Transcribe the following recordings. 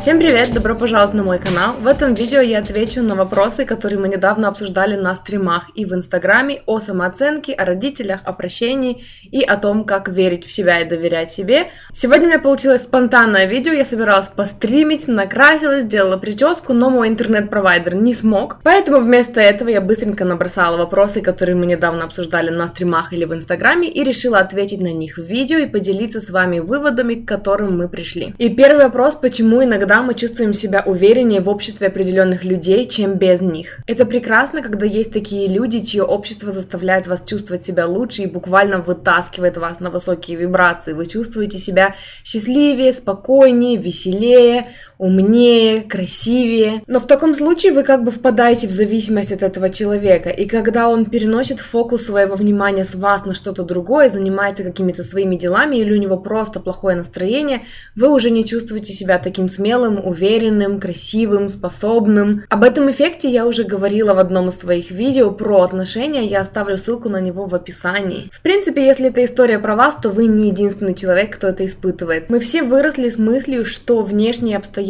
Всем привет, добро пожаловать на мой канал. В этом видео я отвечу на вопросы, которые мы недавно обсуждали на стримах и в инстаграме о самооценке, о родителях, о прощении и о том, как верить в себя и доверять себе. Сегодня у меня получилось спонтанное видео, я собиралась постримить, накрасилась, сделала прическу, но мой интернет-провайдер не смог. Поэтому вместо этого я быстренько набросала вопросы, которые мы недавно обсуждали на стримах или в инстаграме и решила ответить на них в видео и поделиться с вами выводами, к которым мы пришли. И первый вопрос, почему иногда тогда мы чувствуем себя увереннее в обществе определенных людей, чем без них. Это прекрасно, когда есть такие люди, чье общество заставляет вас чувствовать себя лучше и буквально вытаскивает вас на высокие вибрации. Вы чувствуете себя счастливее, спокойнее, веселее, умнее, красивее. Но в таком случае вы как бы впадаете в зависимость от этого человека. И когда он переносит фокус своего внимания с вас на что-то другое, занимается какими-то своими делами или у него просто плохое настроение, вы уже не чувствуете себя таким смелым, уверенным, красивым, способным. Об этом эффекте я уже говорила в одном из своих видео про отношения, я оставлю ссылку на него в описании. В принципе, если эта история про вас, то вы не единственный человек, кто это испытывает. Мы все выросли с мыслью, что внешние обстоятельства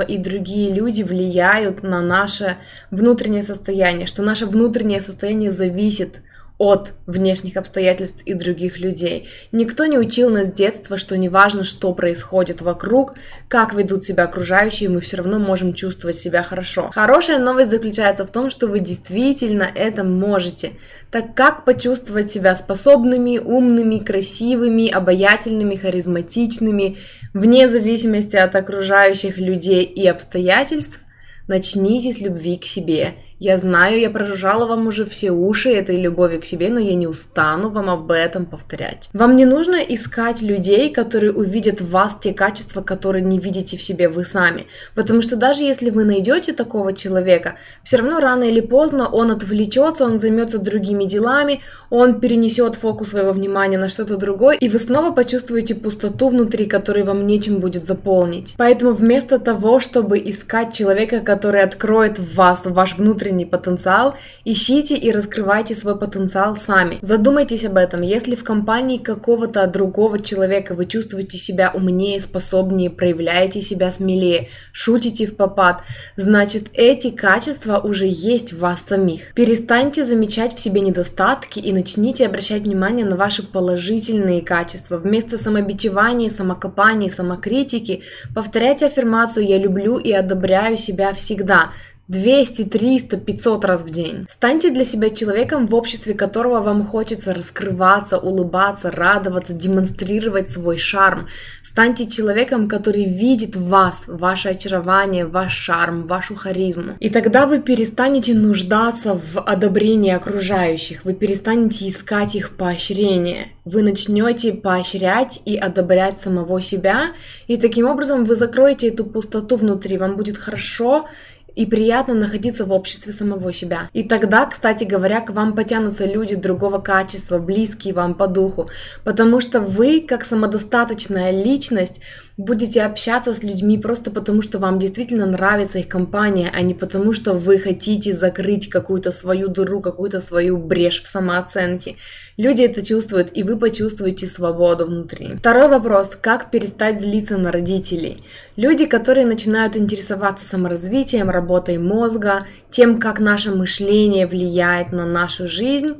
и другие люди влияют на наше внутреннее состояние, что наше внутреннее состояние зависит от внешних обстоятельств и других людей. Никто не учил нас с детства, что неважно, что происходит вокруг, как ведут себя окружающие, мы все равно можем чувствовать себя хорошо. Хорошая новость заключается в том, что вы действительно это можете. Так как почувствовать себя способными, умными, красивыми, обаятельными, харизматичными, вне зависимости от окружающих людей и обстоятельств, начните с любви к себе – я знаю, я прожужжала вам уже все уши этой любови к себе, но я не устану вам об этом повторять. Вам не нужно искать людей, которые увидят в вас те качества, которые не видите в себе вы сами. Потому что даже если вы найдете такого человека, все равно рано или поздно он отвлечется, он займется другими делами, он перенесет фокус своего внимания на что-то другое, и вы снова почувствуете пустоту внутри, которую вам нечем будет заполнить. Поэтому вместо того, чтобы искать человека, который откроет в вас ваш внутренний внутренний потенциал, ищите и раскрывайте свой потенциал сами. Задумайтесь об этом. Если в компании какого-то другого человека вы чувствуете себя умнее, способнее, проявляете себя смелее, шутите в попад, значит эти качества уже есть в вас самих. Перестаньте замечать в себе недостатки и начните обращать внимание на ваши положительные качества. Вместо самобичевания, самокопания, самокритики повторяйте аффирмацию «я люблю и одобряю себя всегда». 200, 300, 500 раз в день. Станьте для себя человеком, в обществе которого вам хочется раскрываться, улыбаться, радоваться, демонстрировать свой шарм. Станьте человеком, который видит вас, ваше очарование, ваш шарм, вашу харизму. И тогда вы перестанете нуждаться в одобрении окружающих, вы перестанете искать их поощрения. Вы начнете поощрять и одобрять самого себя, и таким образом вы закроете эту пустоту внутри, вам будет хорошо, и приятно находиться в обществе самого себя. И тогда, кстати говоря, к вам потянутся люди другого качества, близкие вам по духу, потому что вы, как самодостаточная личность, будете общаться с людьми просто потому, что вам действительно нравится их компания, а не потому, что вы хотите закрыть какую-то свою дыру, какую-то свою брешь в самооценке. Люди это чувствуют, и вы почувствуете свободу внутри. Второй вопрос. Как перестать злиться на родителей? Люди, которые начинают интересоваться саморазвитием, работой мозга, тем, как наше мышление влияет на нашу жизнь,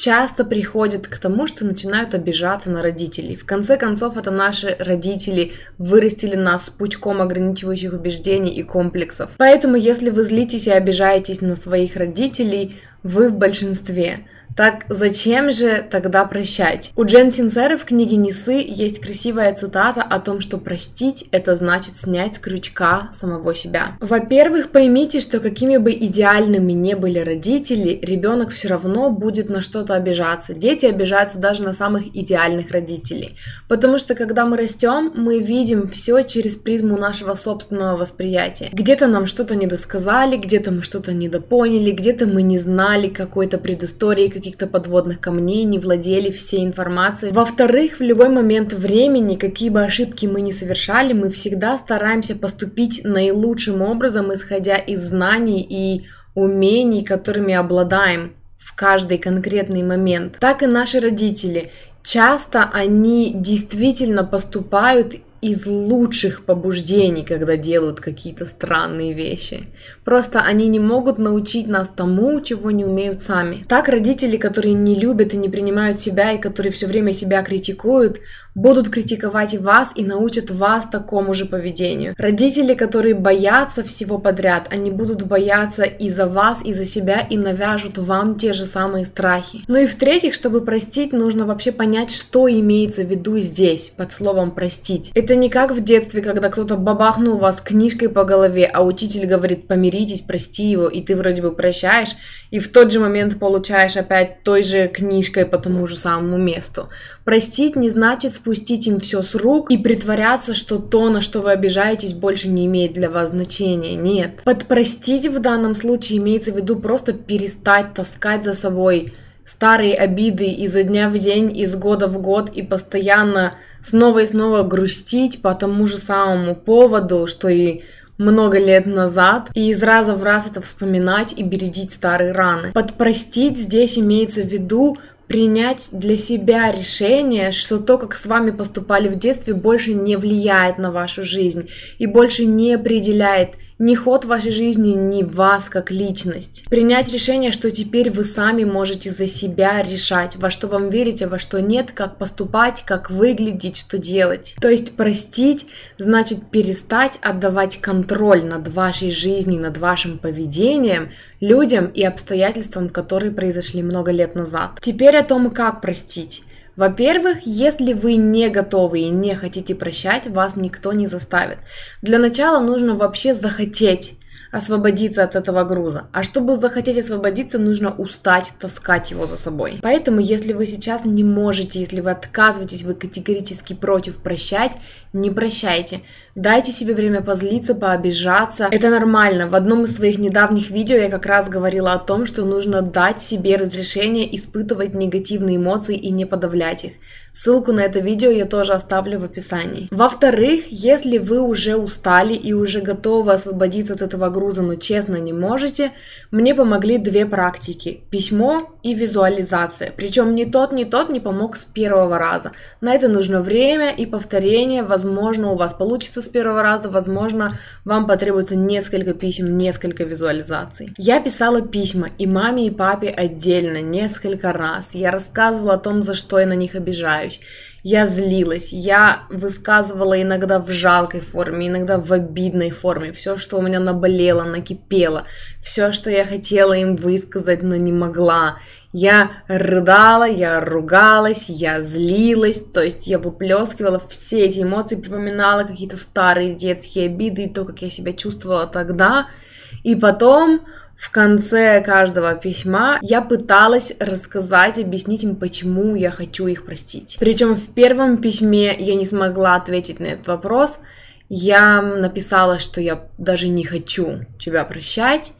часто приходят к тому, что начинают обижаться на родителей. В конце концов, это наши родители вырастили нас пучком ограничивающих убеждений и комплексов. Поэтому, если вы злитесь и обижаетесь на своих родителей, вы в большинстве. Так зачем же тогда прощать? У Джен Синсеры в книге Несы есть красивая цитата о том, что простить – это значит снять с крючка самого себя. Во-первых, поймите, что какими бы идеальными не были родители, ребенок все равно будет на что-то обижаться. Дети обижаются даже на самых идеальных родителей. Потому что когда мы растем, мы видим все через призму нашего собственного восприятия. Где-то нам что-то недосказали, где-то мы что-то недопоняли, где-то мы не знали какой-то предыстории, каких каких-то подводных камней, не владели всей информацией. Во-вторых, в любой момент времени, какие бы ошибки мы ни совершали, мы всегда стараемся поступить наилучшим образом, исходя из знаний и умений, которыми обладаем в каждый конкретный момент. Так и наши родители. Часто они действительно поступают из лучших побуждений, когда делают какие-то странные вещи. Просто они не могут научить нас тому, чего не умеют сами. Так родители, которые не любят и не принимают себя, и которые все время себя критикуют, будут критиковать вас и научат вас такому же поведению. Родители, которые боятся всего подряд, они будут бояться и за вас, и за себя, и навяжут вам те же самые страхи. Ну и в-третьих, чтобы простить, нужно вообще понять, что имеется в виду здесь, под словом простить. Это не как в детстве, когда кто-то бабахнул вас книжкой по голове, а учитель говорит помиритесь, прости его, и ты вроде бы прощаешь, и в тот же момент получаешь опять той же книжкой по тому же самому месту. Простить не значит спустить им все с рук и притворяться, что то, на что вы обижаетесь, больше не имеет для вас значения. Нет. Подпростить в данном случае имеется в виду просто перестать таскать за собой старые обиды изо дня в день, из года в год и постоянно снова и снова грустить по тому же самому поводу, что и много лет назад, и из раза в раз это вспоминать и бередить старые раны. Подпростить здесь имеется в виду принять для себя решение, что то, как с вами поступали в детстве, больше не влияет на вашу жизнь и больше не определяет ни ход вашей жизни, ни вас как личность. Принять решение, что теперь вы сами можете за себя решать, во что вам верите, во что нет, как поступать, как выглядеть, что делать. То есть простить значит перестать отдавать контроль над вашей жизнью, над вашим поведением людям и обстоятельствам, которые произошли много лет назад. Теперь о том, как простить. Во-первых, если вы не готовы и не хотите прощать, вас никто не заставит. Для начала нужно вообще захотеть освободиться от этого груза. А чтобы захотеть освободиться, нужно устать таскать его за собой. Поэтому, если вы сейчас не можете, если вы отказываетесь, вы категорически против прощать, не прощайте. Дайте себе время позлиться, пообижаться. Это нормально. В одном из своих недавних видео я как раз говорила о том, что нужно дать себе разрешение испытывать негативные эмоции и не подавлять их. Ссылку на это видео я тоже оставлю в описании. Во-вторых, если вы уже устали и уже готовы освободиться от этого груза, но честно не можете, мне помогли две практики. Письмо и визуализация. Причем ни тот, ни тот не помог с первого раза. На это нужно время и повторение. Возможно, у вас получится с первого раза, возможно, вам потребуется несколько писем, несколько визуализаций. Я писала письма и маме, и папе отдельно, несколько раз. Я рассказывала о том, за что я на них обижаюсь, я злилась, я высказывала иногда в жалкой форме, иногда в обидной форме, все, что у меня наболело, накипело, все, что я хотела им высказать, но не могла. Я рыдала, я ругалась, я злилась, то есть я выплескивала все эти эмоции, припоминала какие-то старые детские обиды и то, как я себя чувствовала тогда. И потом в конце каждого письма я пыталась рассказать, объяснить им, почему я хочу их простить. Причем в первом письме я не смогла ответить на этот вопрос. Я написала, что я даже не хочу тебя прощать.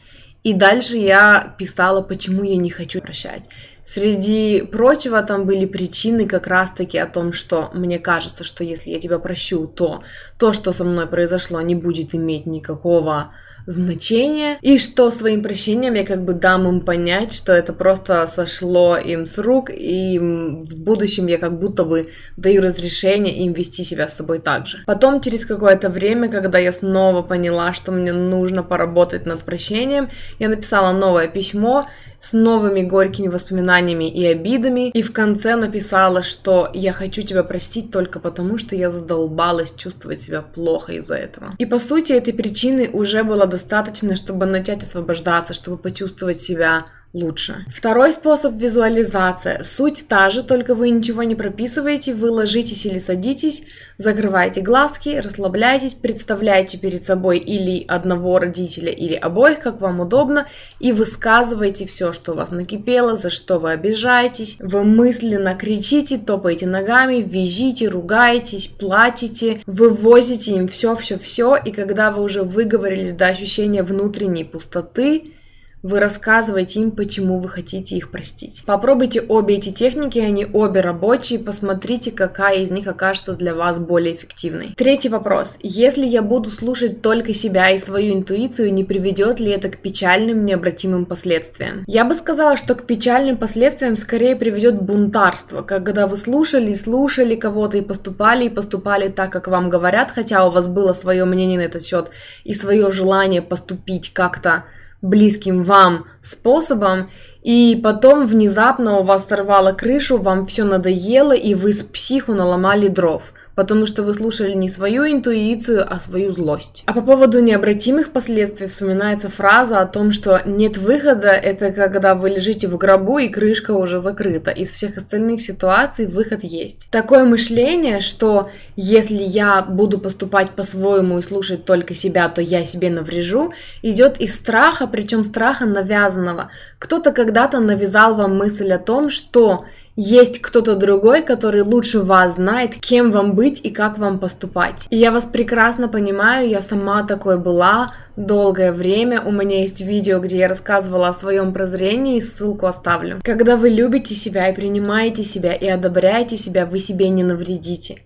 И дальше я писала, почему я не хочу прощать. Среди прочего там были причины как раз-таки о том, что мне кажется, что если я тебя прощу, то то, что со мной произошло, не будет иметь никакого значение, и что своим прощением я как бы дам им понять, что это просто сошло им с рук, и в будущем я как будто бы даю разрешение им вести себя с тобой так же. Потом, через какое-то время, когда я снова поняла, что мне нужно поработать над прощением, я написала новое письмо, с новыми горькими воспоминаниями и обидами, и в конце написала, что я хочу тебя простить только потому, что я задолбалась чувствовать себя плохо из-за этого. И по сути этой причины уже было достаточно, чтобы начать освобождаться, чтобы почувствовать себя лучше. Второй способ визуализация. Суть та же, только вы ничего не прописываете, вы ложитесь или садитесь, закрываете глазки, расслабляйтесь, представляете перед собой или одного родителя, или обоих, как вам удобно, и высказываете все, что у вас накипело, за что вы обижаетесь. Вы мысленно кричите, топаете ногами, визжите, ругаетесь, плачете, вывозите им все-все-все, и когда вы уже выговорились до ощущения внутренней пустоты, вы рассказываете им, почему вы хотите их простить. Попробуйте обе эти техники, они обе рабочие, посмотрите, какая из них окажется для вас более эффективной. Третий вопрос. Если я буду слушать только себя и свою интуицию, не приведет ли это к печальным, необратимым последствиям? Я бы сказала, что к печальным последствиям скорее приведет бунтарство, когда вы слушали и слушали кого-то и поступали и поступали так, как вам говорят, хотя у вас было свое мнение на этот счет и свое желание поступить как-то близким вам способом, и потом внезапно у вас сорвало крышу, вам все надоело, и вы с психу наломали дров потому что вы слушали не свою интуицию, а свою злость. А по поводу необратимых последствий вспоминается фраза о том, что нет выхода, это когда вы лежите в гробу и крышка уже закрыта. Из всех остальных ситуаций выход есть. Такое мышление, что если я буду поступать по-своему и слушать только себя, то я себе наврежу, идет из страха, причем страха навязанного. Кто-то когда-то навязал вам мысль о том, что есть кто-то другой, который лучше вас знает, кем вам быть и как вам поступать. И я вас прекрасно понимаю, я сама такой была долгое время. У меня есть видео, где я рассказывала о своем прозрении, ссылку оставлю. Когда вы любите себя и принимаете себя и одобряете себя, вы себе не навредите.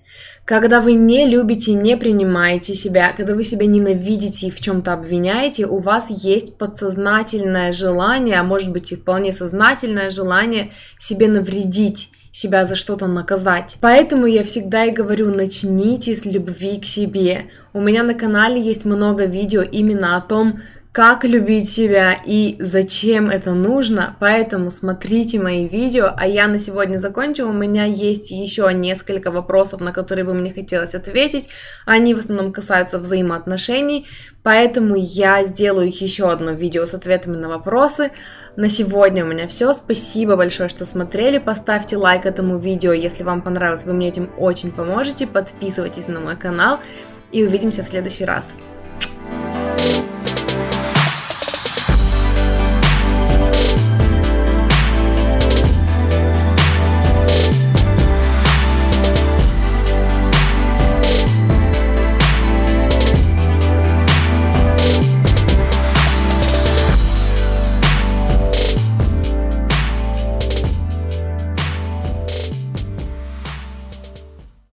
Когда вы не любите, не принимаете себя, когда вы себя ненавидите и в чем-то обвиняете, у вас есть подсознательное желание, а может быть и вполне сознательное желание себе навредить себя за что-то наказать. Поэтому я всегда и говорю, начните с любви к себе. У меня на канале есть много видео именно о том, как любить себя и зачем это нужно, поэтому смотрите мои видео, а я на сегодня закончу, у меня есть еще несколько вопросов, на которые бы мне хотелось ответить, они в основном касаются взаимоотношений, поэтому я сделаю еще одно видео с ответами на вопросы. На сегодня у меня все, спасибо большое, что смотрели, поставьте лайк этому видео, если вам понравилось, вы мне этим очень поможете, подписывайтесь на мой канал. И увидимся в следующий раз.